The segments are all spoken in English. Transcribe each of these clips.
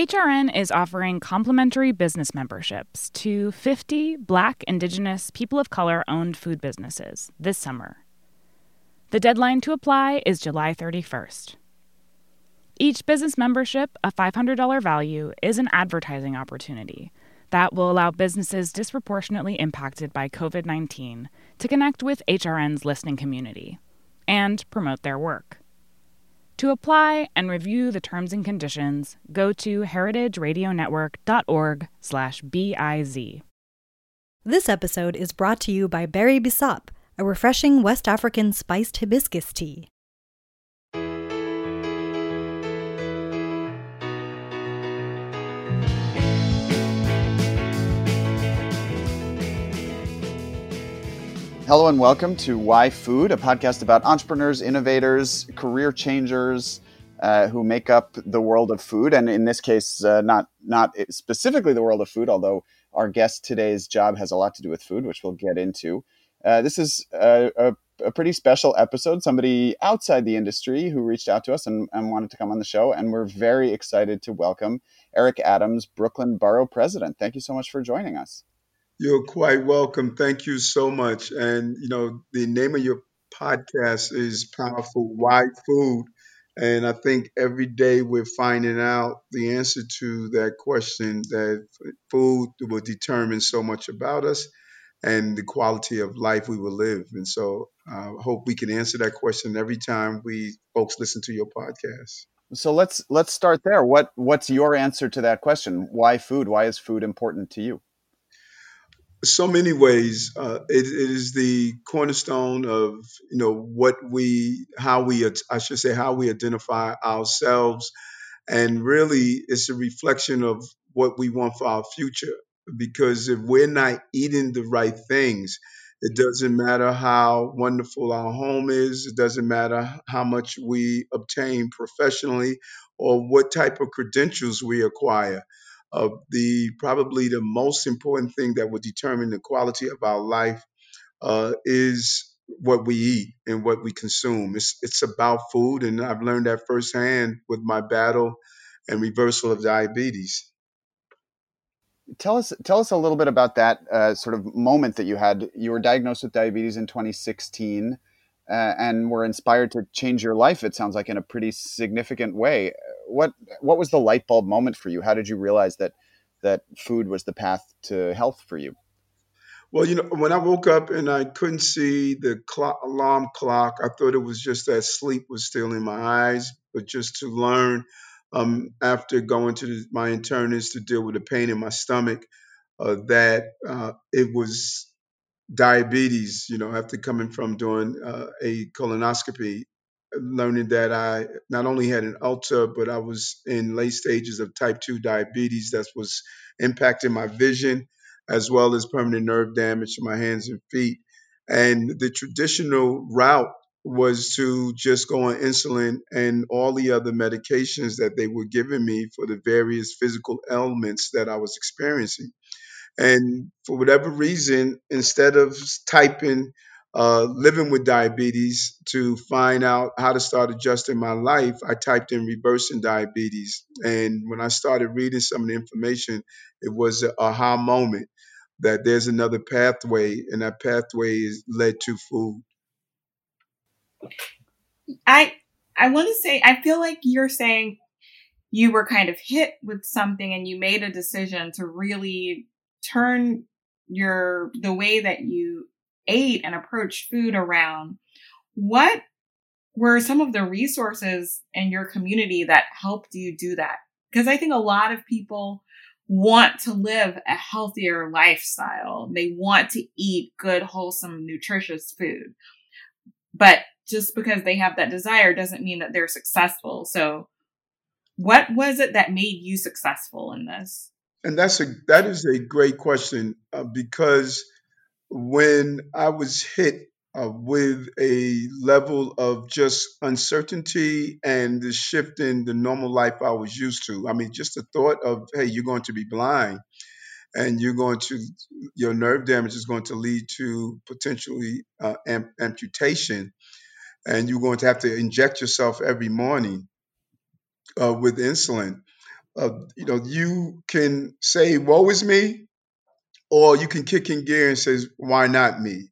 HRN is offering complimentary business memberships to 50 Black, Indigenous, people of color owned food businesses this summer. The deadline to apply is July 31st. Each business membership, a $500 value, is an advertising opportunity that will allow businesses disproportionately impacted by COVID 19 to connect with HRN's listening community and promote their work. To apply and review the terms and conditions, go to heritageradionetwork.org/biz. This episode is brought to you by Berry Bissap, a refreshing West African spiced hibiscus tea. Hello and welcome to Why Food, a podcast about entrepreneurs, innovators, career changers uh, who make up the world of food, and in this case, uh, not not specifically the world of food, although our guest today's job has a lot to do with food, which we'll get into. Uh, this is a, a, a, pretty special episode. Somebody outside the industry who reached out to us and, and wanted to come on the show, and we're very excited to welcome Eric Adams, Brooklyn Borough President. Thank you so much for joining us. You're quite welcome. Thank you so much. And, you know, the name of your podcast is Powerful Why Food. And I think every day we're finding out the answer to that question that food will determine so much about us and the quality of life we will live. And so uh, I hope we can answer that question every time we folks listen to your podcast. So let's let's start there. What what's your answer to that question? Why food? Why is food important to you? So many ways. Uh, it, it is the cornerstone of you know what we, how we, I should say, how we identify ourselves, and really, it's a reflection of what we want for our future. Because if we're not eating the right things, it doesn't matter how wonderful our home is. It doesn't matter how much we obtain professionally or what type of credentials we acquire of the probably the most important thing that will determine the quality of our life uh, is what we eat and what we consume. It's it's about food, and I've learned that firsthand with my battle and reversal of diabetes. Tell us tell us a little bit about that uh, sort of moment that you had. You were diagnosed with diabetes in 2016. Uh, and were inspired to change your life. It sounds like in a pretty significant way what what was the light bulb moment for you? How did you realize that that food was the path to health for you? Well, you know, when I woke up and I couldn't see the clock, alarm clock, I thought it was just that sleep was still in my eyes. But just to learn um, after going to the, my internist to deal with the pain in my stomach, uh, that uh, it was diabetes. You know, after coming from doing uh, a colonoscopy learning that I not only had an ulcer, but I was in late stages of type 2 diabetes that was impacting my vision as well as permanent nerve damage to my hands and feet. And the traditional route was to just go on insulin and all the other medications that they were giving me for the various physical ailments that I was experiencing. And for whatever reason, instead of typing uh, living with diabetes to find out how to start adjusting my life, I typed in reversing diabetes. And when I started reading some of the information, it was a aha moment that there's another pathway, and that pathway is led to food. I I want to say I feel like you're saying you were kind of hit with something and you made a decision to really turn your the way that you ate and approached food around, what were some of the resources in your community that helped you do that? Because I think a lot of people want to live a healthier lifestyle. They want to eat good, wholesome, nutritious food. But just because they have that desire doesn't mean that they're successful. So, what was it that made you successful in this? And that's a that is a great question uh, because when I was hit uh, with a level of just uncertainty and the shift in the normal life I was used to. I mean, just the thought of, hey, you're going to be blind and you're going to, your nerve damage is going to lead to potentially uh, am- amputation and you're going to have to inject yourself every morning uh, with insulin. Uh, you know, you can say, woe is me, or you can kick in gear and say, why not me?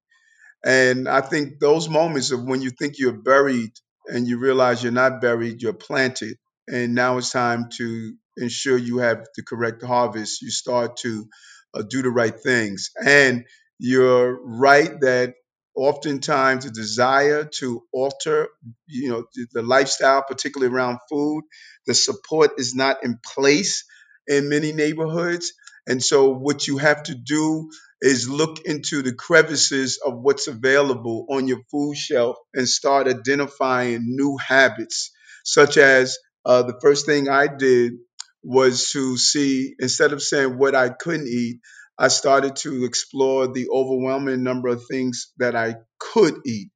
And I think those moments of when you think you're buried and you realize you're not buried, you're planted. And now it's time to ensure you have the correct harvest. You start to uh, do the right things. And you're right that oftentimes the desire to alter, you know, the, the lifestyle, particularly around food, the support is not in place in many neighborhoods. And so what you have to do is look into the crevices of what's available on your food shelf and start identifying new habits, such as uh, the first thing I did was to see, instead of saying what I couldn't eat, I started to explore the overwhelming number of things that I could eat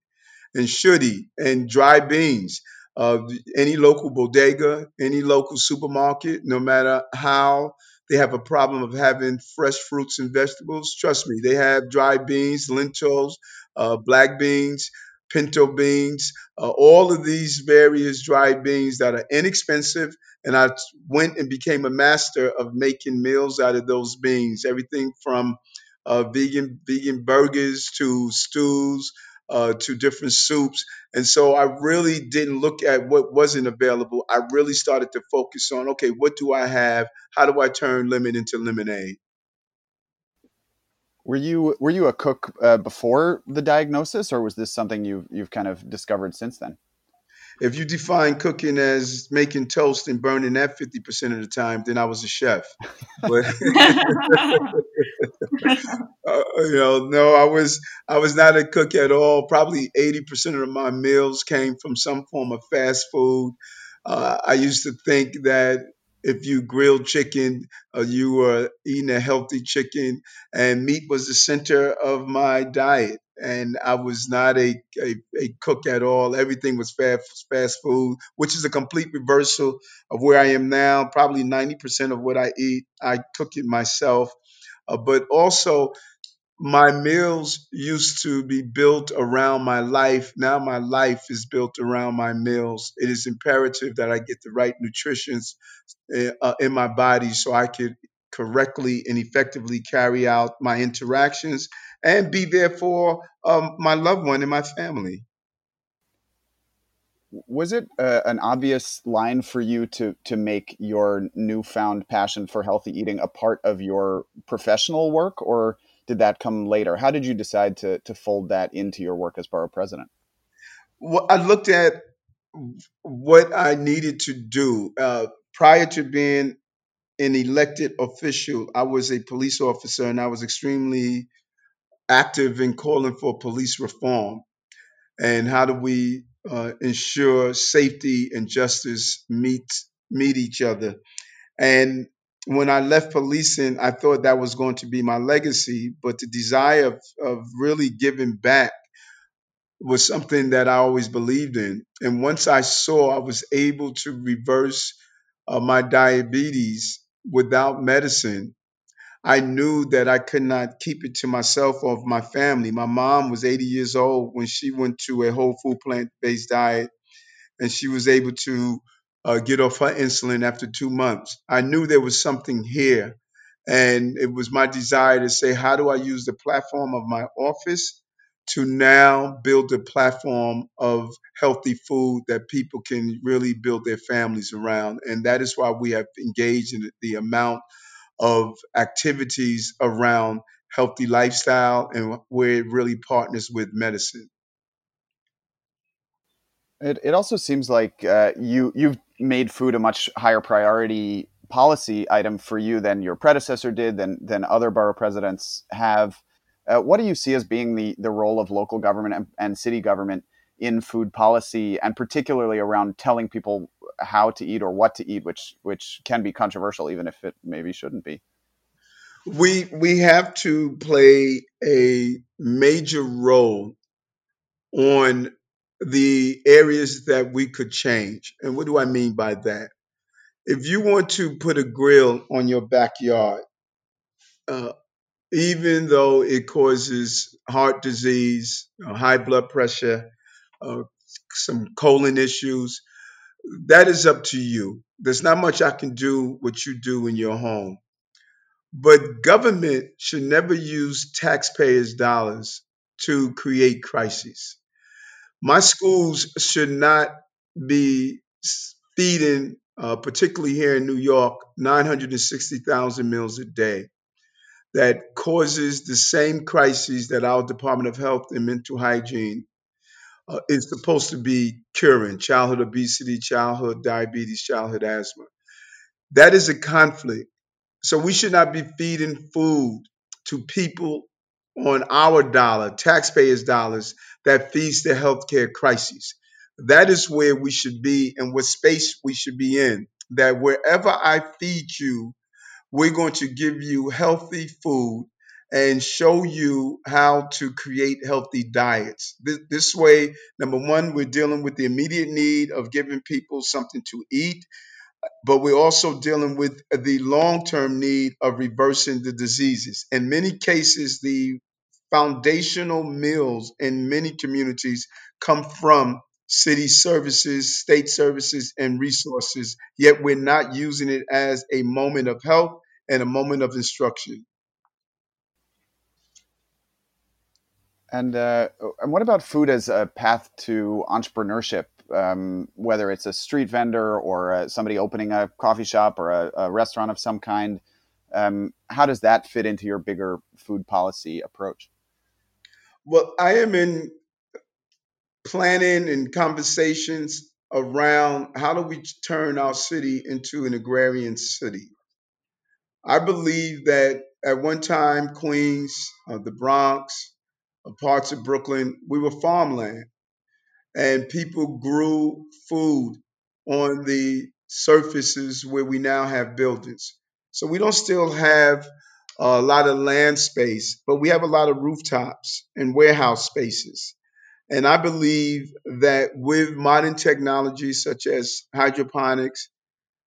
and should eat, and dry beans. Uh, any local bodega, any local supermarket, no matter how they have a problem of having fresh fruits and vegetables. Trust me, they have dry beans, lentils, uh, black beans, pinto beans, uh, all of these various dry beans that are inexpensive. And I went and became a master of making meals out of those beans. Everything from uh, vegan vegan burgers to stews uh, to different soups. And so I really didn't look at what wasn't available. I really started to focus on okay, what do I have? How do I turn lemon into lemonade? Were you were you a cook uh, before the diagnosis, or was this something you you've kind of discovered since then? If you define cooking as making toast and burning that 50% of the time, then I was a chef. But uh, you know, no, I was I was not a cook at all. Probably 80% of my meals came from some form of fast food. Uh, I used to think that if you grilled chicken, you were eating a healthy chicken, and meat was the center of my diet. And I was not a, a, a cook at all. Everything was fast, fast food, which is a complete reversal of where I am now. Probably 90% of what I eat, I cook it myself. Uh, but also, my meals used to be built around my life. Now my life is built around my meals. It is imperative that I get the right nutrition eh, uh, in my body so I could correctly and effectively carry out my interactions and be there for um, my loved one and my family. Was it uh, an obvious line for you to to make your newfound passion for healthy eating a part of your professional work, or did that come later? How did you decide to to fold that into your work as borough president? Well, I looked at what I needed to do uh, prior to being an elected official. I was a police officer, and I was extremely active in calling for police reform. And how do we uh, ensure safety and justice meet meet each other? And when I left policing, I thought that was going to be my legacy, but the desire of, of really giving back was something that I always believed in. And once I saw I was able to reverse uh, my diabetes without medicine, I knew that I could not keep it to myself or my family. My mom was 80 years old when she went to a whole food plant based diet and she was able to uh, get off her insulin after two months. I knew there was something here. And it was my desire to say, how do I use the platform of my office to now build a platform of healthy food that people can really build their families around? And that is why we have engaged in the amount of activities around healthy lifestyle and where it really partners with medicine. It, it also seems like uh, you you've made food a much higher priority policy item for you than your predecessor did, than than other borough presidents have. Uh, what do you see as being the the role of local government and, and city government in food policy, and particularly around telling people how to eat or what to eat, which which can be controversial, even if it maybe shouldn't be. We we have to play a major role on the areas that we could change. And what do I mean by that? If you want to put a grill on your backyard, uh, even though it causes heart disease, uh, high blood pressure, uh, some colon issues, that is up to you. there's not much I can do what you do in your home. But government should never use taxpayers' dollars to create crises. My schools should not be feeding, uh, particularly here in New York, 960,000 meals a day that causes the same crises that our Department of Health and Mental Hygiene uh, is supposed to be curing childhood obesity, childhood diabetes, childhood asthma. That is a conflict. So we should not be feeding food to people on our dollar, taxpayers' dollars, that feeds the healthcare crisis. That is where we should be and what space we should be in. That wherever I feed you, we're going to give you healthy food and show you how to create healthy diets. This, this, way, number one, we're dealing with the immediate need of giving people something to eat, but we're also dealing with the long term need of reversing the diseases. In many cases, the foundational meals in many communities come from city services, state services, and resources, yet we're not using it as a moment of health and a moment of instruction. And uh, and what about food as a path to entrepreneurship? Um, whether it's a street vendor or uh, somebody opening a coffee shop or a, a restaurant of some kind, um, how does that fit into your bigger food policy approach? Well, I am in planning and conversations around how do we turn our city into an agrarian city. I believe that at one time, Queens, uh, the Bronx, uh, parts of Brooklyn, we were farmland, and people grew food on the surfaces where we now have buildings. So we don't still have a lot of land space, but we have a lot of rooftops and warehouse spaces. And I believe that with modern technologies such as hydroponics,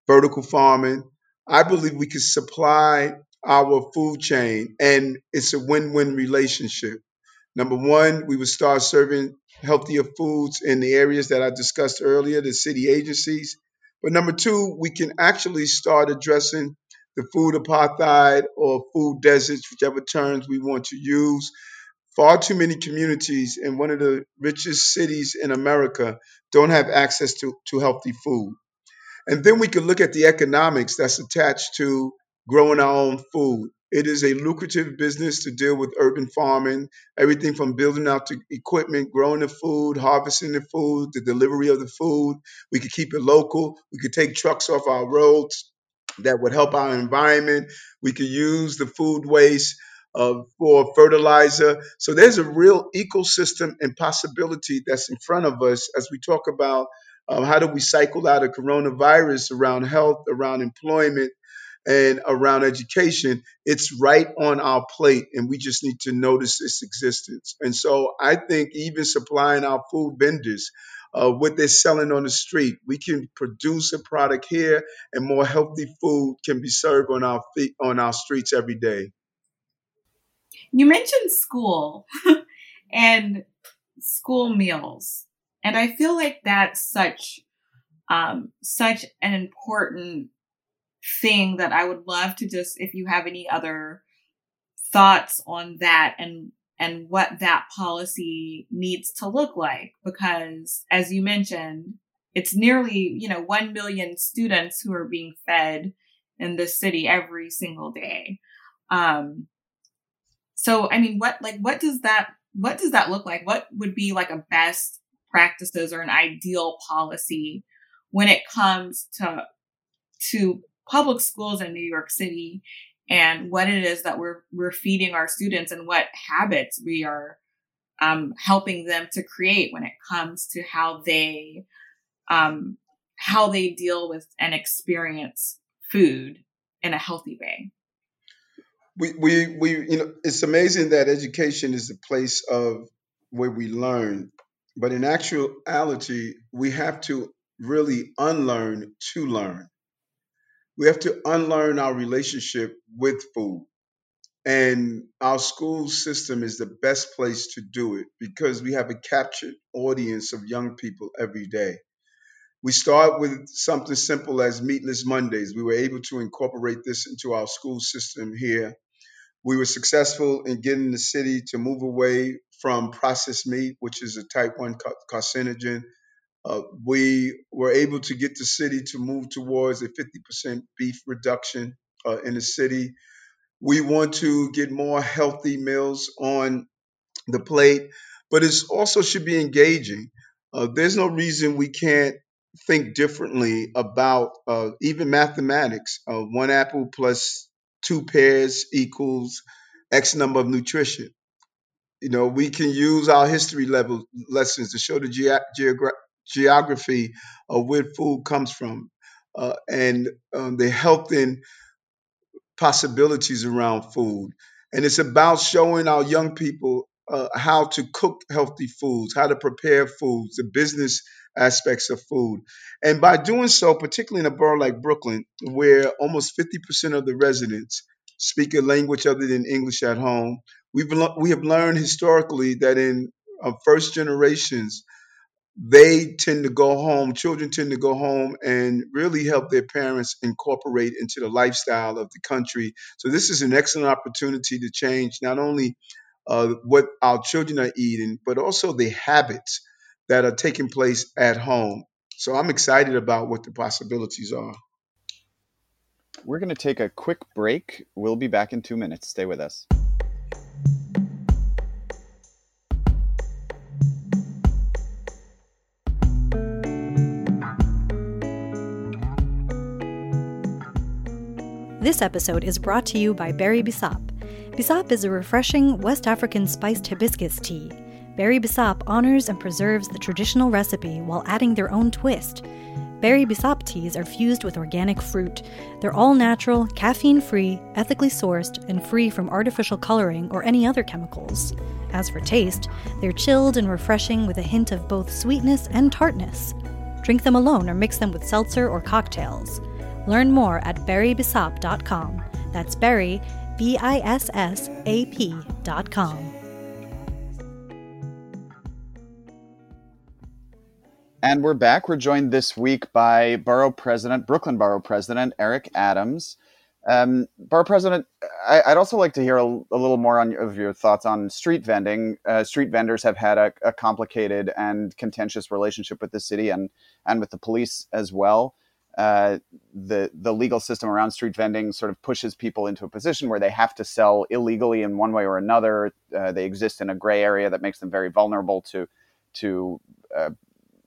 vertical farming, I believe we can supply our food chain and it's a win win relationship. Number one, we would start serving healthier foods in the areas that I discussed earlier, the city agencies. But number two, we can actually start addressing the food apartheid or food deserts, whichever terms we want to use. Far too many communities in one of the richest cities in America don't have access to, to healthy food. And then we can look at the economics that's attached to growing our own food. It is a lucrative business to deal with urban farming, everything from building out the equipment, growing the food, harvesting the food, the delivery of the food. We could keep it local. We could take trucks off our roads that would help our environment. We could use the food waste uh, for fertilizer. So there's a real ecosystem and possibility that's in front of us as we talk about um, how do we cycle out of coronavirus around health, around employment, and around education? It's right on our plate, and we just need to notice its existence. And so I think even supplying our food vendors, uh, what they're selling on the street. We can produce a product here, and more healthy food can be served on our feet on our streets every day. You mentioned school and school meals. And I feel like that's such um, such an important thing that I would love to just if you have any other thoughts on that and and what that policy needs to look like because as you mentioned it's nearly you know 1 million students who are being fed in this city every single day. Um so i mean what like what does that what does that look like? What would be like a best practices or an ideal policy when it comes to to public schools in New York City and what it is that we're we're feeding our students and what habits we are um, helping them to create when it comes to how they um, how they deal with and experience food in a healthy way. We, we, we, you know, it's amazing that education is the place of where we learn but in actuality, we have to really unlearn to learn. We have to unlearn our relationship with food. And our school system is the best place to do it because we have a captured audience of young people every day. we start with something simple as meatless Mondays. We were able to incorporate this into our school system here. We were successful in getting the city to move away from processed meat, which is a type 1 carcinogen. Uh, we were able to get the city to move towards a 50% beef reduction uh, in the city. We want to get more healthy meals on the plate, but it also should be engaging. Uh, there's no reason we can't think differently about uh, even mathematics. Uh, one apple plus two pears equals X number of nutrition. You know, we can use our history level lessons to show the ge- geogra- geography of where food comes from uh, and um, the health and possibilities around food. And it's about showing our young people uh, how to cook healthy foods, how to prepare foods, the business aspects of food. And by doing so, particularly in a borough like Brooklyn, where almost 50% of the residents speak a language other than English at home, we've, we have learned historically that in uh, first generations, they tend to go home, children tend to go home and really help their parents incorporate into the lifestyle of the country. So, this is an excellent opportunity to change not only uh, what our children are eating, but also the habits that are taking place at home. So, I'm excited about what the possibilities are. We're going to take a quick break. We'll be back in two minutes. Stay with us. This episode is brought to you by Berry Bissap. Bissap is a refreshing West African spiced hibiscus tea. Berry Bissap honors and preserves the traditional recipe while adding their own twist. Berry Bissap teas are fused with organic fruit. They're all natural, caffeine free, ethically sourced, and free from artificial coloring or any other chemicals. As for taste, they're chilled and refreshing with a hint of both sweetness and tartness. Drink them alone or mix them with seltzer or cocktails. Learn more at berrybissap.com. That's Berry, B I S S A P.com. And we're back. We're joined this week by Borough President, Brooklyn Borough President Eric Adams. Um, Borough President, I, would also like to hear a, a little more on, of your thoughts on street vending. Uh, street vendors have had a, a, complicated and contentious relationship with the city and, and with the police as well uh, the the legal system around street vending sort of pushes people into a position where they have to sell illegally in one way or another. Uh, they exist in a gray area that makes them very vulnerable to to uh,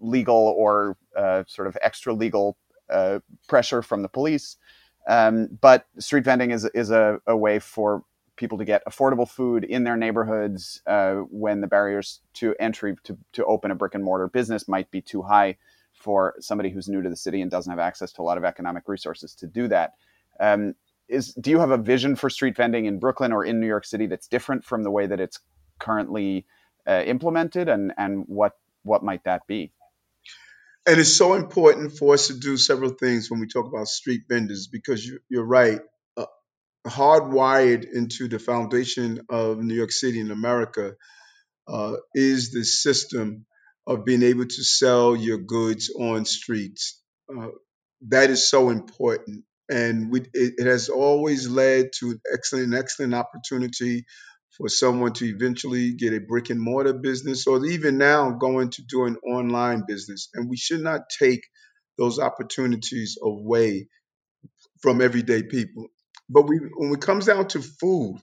legal or uh, sort of extra legal uh, pressure from the police. Um, but street vending is is a, a, way for people to get affordable food in their neighborhoods when the barriers to entry to, to open a brick and mortar business might be too high for somebody who's new to the city and doesn't have access to a lot of economic resources to do that. Um, is do you have a vision for street vending in Brooklyn or in New York City that's different from the way that it's currently uh, implemented, and and what what might that be? And it's so important for us to do several things when we talk about street vendors because you, are right. Uh, hardwired into the foundation of New York City in America uh, is the system of being able to sell your goods on streets. Uh, that is so important. And we, it, it, has always led to an excellent, excellent opportunity for someone to eventually get a brick and mortar business or even now going to do an online business. And we should not take those opportunities away from everyday people. But we, when it comes down to food,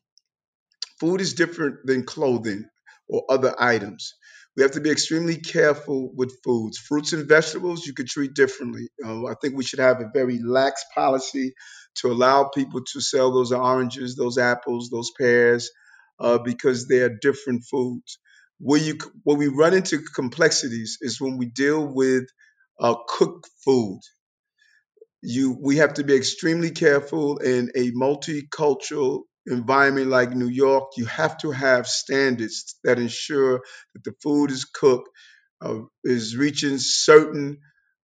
food is different than clothing or other items. We have to be extremely careful with foods. Fruits and vegetables, you could treat differently. Uh, I think we should have a very lax policy to allow people to sell those oranges, those apples, those pears, uh, because they are different foods. Where you where we run into complexities is when we deal with uh, cooked food. You we have to be extremely careful in a multicultural environment like New York, you have to have standards that ensure that the food is cooked, uh, is reaching certain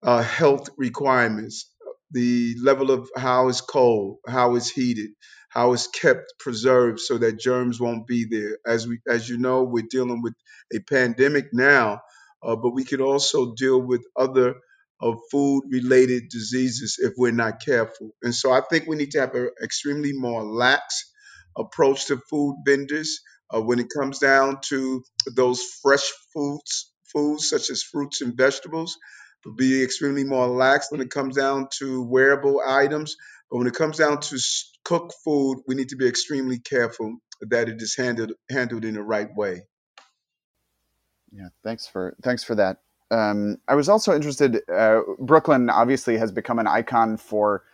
uh, health requirements. The level of how it's cold, how it's heated, how it's kept preserved so that germs won't be there. As we, as you know, we're dealing with a pandemic now, uh, but we could also deal with other of food related diseases if we're not careful. And so I think we need to have an extremely more lax approach to food vendors uh, when it comes down to those fresh foods, foods such as fruits and vegetables. Be extremely more lax when it comes down to wearable items. But when it comes down to cooked food, we need to be extremely careful that it is handled handled in the right way. Yeah, thanks for thanks for that. Um, I was also interested. Uh, Brooklyn obviously has become an icon for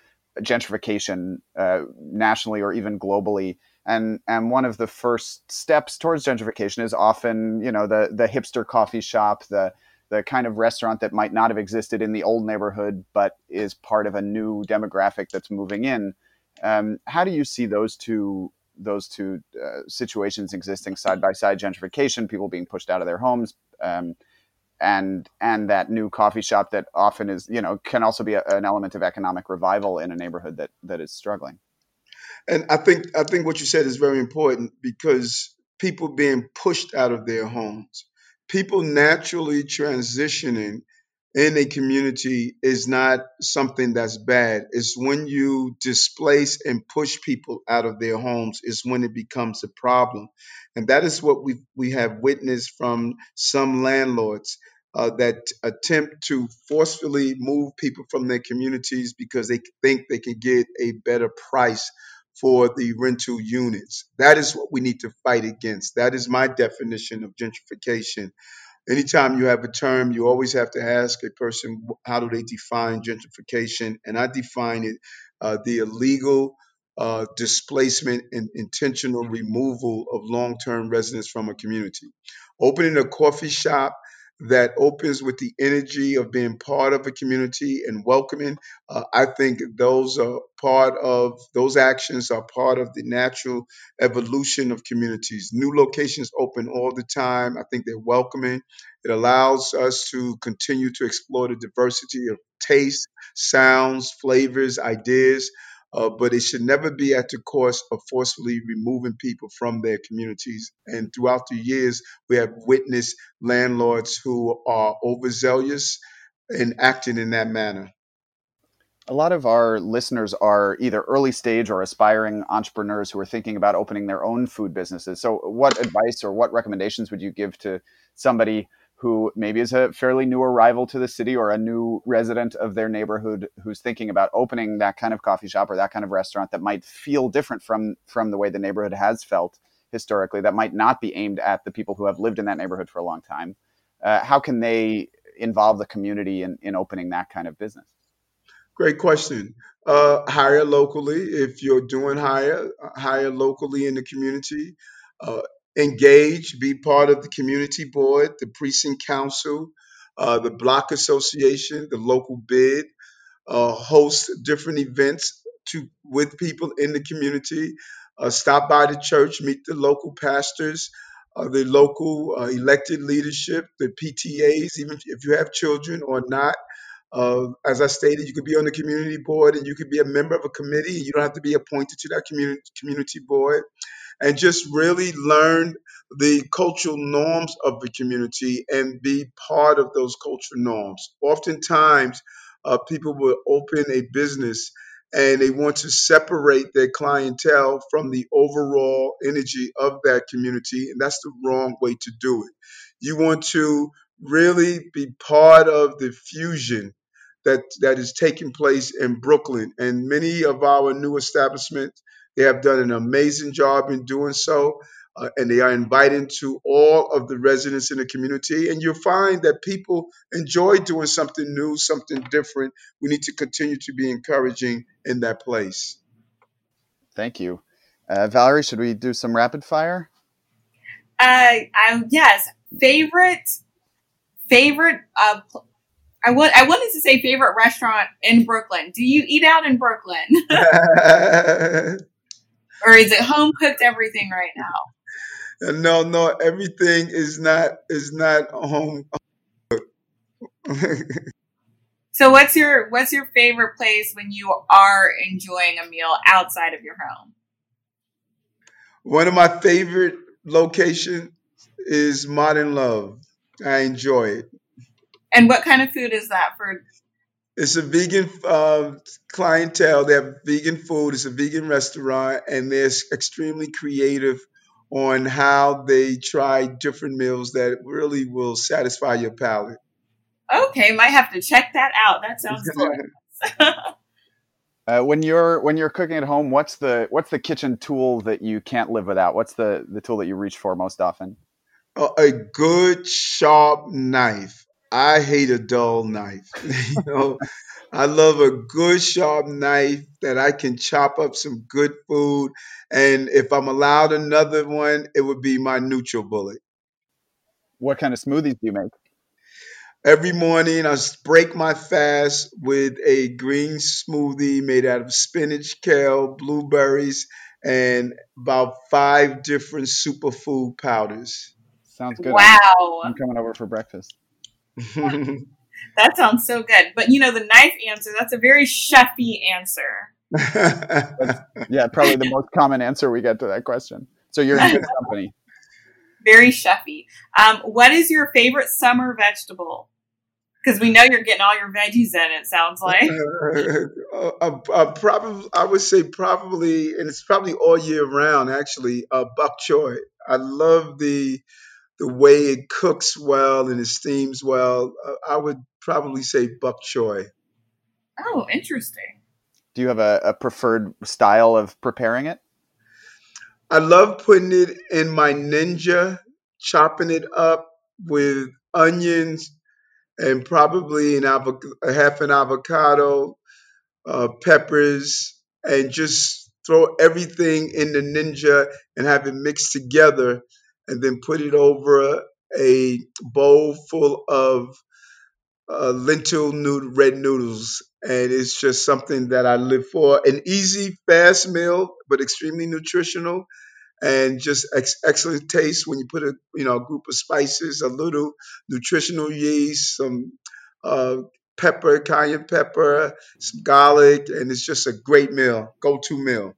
gentrification uh, nationally or even globally, and and one of the first steps towards gentrification is often you know the the hipster coffee shop, the the kind of restaurant that might not have existed in the old neighborhood but is part of a new demographic that's moving in. Um, how do you see those two those two uh, situations existing side by side? Gentrification, people being pushed out of their homes. Um, and and that new coffee shop that often is you know can also be a, an element of economic revival in a neighborhood that that is struggling and i think i think what you said is very important because people being pushed out of their homes people naturally transitioning in a community is not something that's bad. It's when you displace and push people out of their homes is when it becomes a problem. And that is what we we have witnessed from some landlords uh, that attempt to forcefully move people from their communities because they think they can get a better price for the rental units. That is what we need to fight against. That is my definition of gentrification anytime you have a term, you always have to ask a person how do they define gentrification, and I define it uh, the illegal uh, displacement and intentional removal of long-term residents from a community. Opening a coffee shop that opens with the energy of being part of a community and welcoming. Uh, I think those are part of those actions are part of the natural evolution of communities. New locations open all the time. I think they're welcoming. It allows us to continue to explore the diversity of taste, sounds, flavors, ideas uh, but it should never be at the cost of forcefully removing people from their communities. And throughout the years, we have witnessed landlords who are overzealous and acting in that manner. A lot of our listeners are either early stage or aspiring entrepreneurs who are thinking about opening their own food businesses. So, what advice or what recommendations would you give to somebody? Who maybe is a fairly new arrival to the city or a new resident of their neighborhood who's thinking about opening that kind of coffee shop or that kind of restaurant that might feel different from from the way the neighborhood has felt historically that might not be aimed at the people who have lived in that neighborhood for a long time. Uh, how can they involve the community in, in opening that kind of business? Great question. Uh, hire locally. If you're doing hire hire locally in the community uh, engage, be part of the community board, the precinct council, uh, the block association, the local bid, uh, host different events to with people in the community. Uh, stop by the church, meet the local pastors, uh, the local uh, elected leadership, the PTAs, even if you have children or not. Uh, as I stated, you could be on the community board and you could be a member of a committee. You don't have to be appointed to that community community board and just really learn the cultural norms of the community and be part of those cultural norms. Oftentimes, uh, people will open a business and they want to separate their clientele from the overall energy of that community, and that's the wrong way to do it. You want to really be part of the fusion that that is taking place in Brooklyn, and many of our new establishments they have done an amazing job in doing so. Uh, and they are inviting to all of the residents in the community. And you'll find that people enjoy doing something new, something different. We need to continue to be encouraging in that place. Thank you. Uh, Valerie, should we do some rapid fire? Uh, um, yes. Favorite, favorite, uh, I want, I wanted to say favorite restaurant in Brooklyn. Do you eat out in Brooklyn? or is it home cooked everything right now? No, no, everything is not is not home. Cooked. So what's your what's your favorite place when you are enjoying a meal outside of your home? One of my favorite locations is Modern Love. I enjoy it. And what kind of food is that for It's a vegan uh, clientele. They have vegan food. It's a vegan restaurant, and they're extremely creative on how they try different meals that really will satisfy your palate. Okay, might have to check that out. That sounds good. uh, when you're when you're cooking at home, what's the what's the kitchen tool that you can't live without? What's the the tool that you reach for most often? Uh, a good sharp knife. I hate a dull knife. you know, I love a good sharp knife that I can chop up some good food. And if I'm allowed another one, it would be my NutriBullet. What kind of smoothies do you make? Every morning, I break my fast with a green smoothie made out of spinach, kale, blueberries, and about five different superfood powders. Sounds good. Wow. I'm coming over for breakfast. that sounds so good. But you know, the knife answer, that's a very chefy answer. yeah, probably the most common answer we get to that question. So you're in good company. Very chefy. Um, what is your favorite summer vegetable? Because we know you're getting all your veggies in. It sounds like. Uh, uh, uh, probably, I would say probably, and it's probably all year round. Actually, uh, bok choy. I love the the way it cooks well and it steams well, uh, I would probably say bok choy. Oh, interesting. Do you have a, a, preferred style of preparing it? I love putting it in my ninja, chopping it up with onions and probably an avo- a half an avocado, uh, peppers, and just throw everything in the ninja and have it mixed together and then put it over a bowl full of uh, lentil noodle, red noodles. And it's just something that I live for. An easy, fast meal, but extremely nutritional and just ex- excellent taste when you put a you know a group of spices, a little nutritional yeast, some uh, pepper, cayenne pepper, some garlic, and it's just a great meal, go-to meal.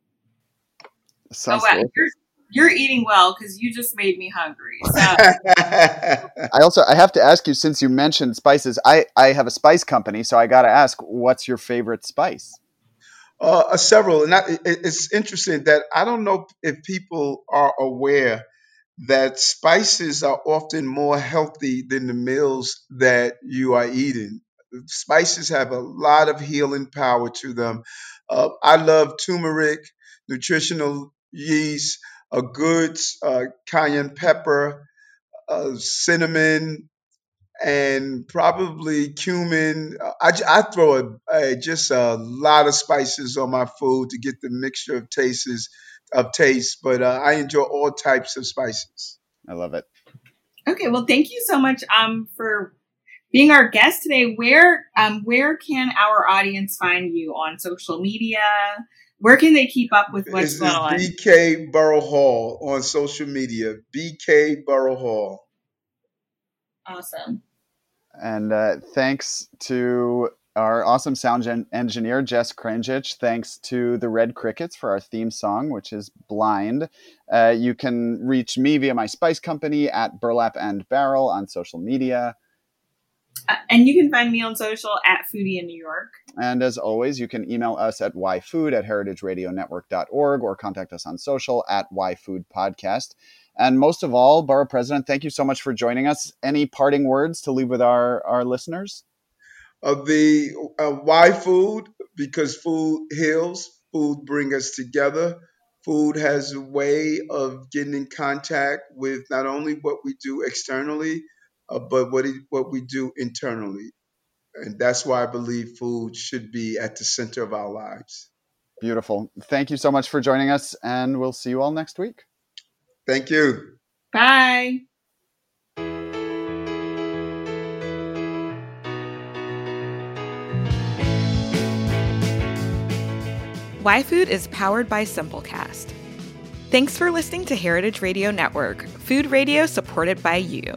Sounds oh, wow. You're, you're eating well because you just made me hungry. So. I also I have to ask you since you mentioned spices. I I have a spice company, so I got to ask, what's your favorite spice? Uh, uh, several, and that, it, it's interesting that I don't know if people are aware that spices are often more healthy than the meals that you are eating. Spices have a lot of healing power to them. Uh, I love turmeric, nutritional yeast a good uh, cayenne pepper, uh, cinnamon, and probably cumin. I, I throw a, a, just a lot of spices on my food to get the mixture of tastes of taste. But uh, I enjoy all types of spices. I love it. Okay, well, thank you so much um, for being our guest today. Where um, where can our audience find you on social media? Where can they keep up with what's going on? BK Borough Hall on social media. BK Borough Hall. Awesome. And uh, thanks to our awesome sound gen- engineer, Jess Kranjich. Thanks to the Red Crickets for our theme song, which is Blind. Uh, you can reach me via my spice company at Burlap and Barrel on social media. Uh, and you can find me on social at Foodie in New York. And as always, you can email us at yfood at heritageradionetwork.org or contact us on social at yfoodpodcast. And most of all, Borough President, thank you so much for joining us. Any parting words to leave with our, our listeners? Of the uh, why food? Because food heals, food brings us together. Food has a way of getting in contact with not only what we do externally, uh, but what, it, what we do internally. And that's why I believe food should be at the center of our lives. Beautiful. Thank you so much for joining us, and we'll see you all next week. Thank you. Bye. Why Food is powered by Simplecast. Thanks for listening to Heritage Radio Network, food radio supported by you.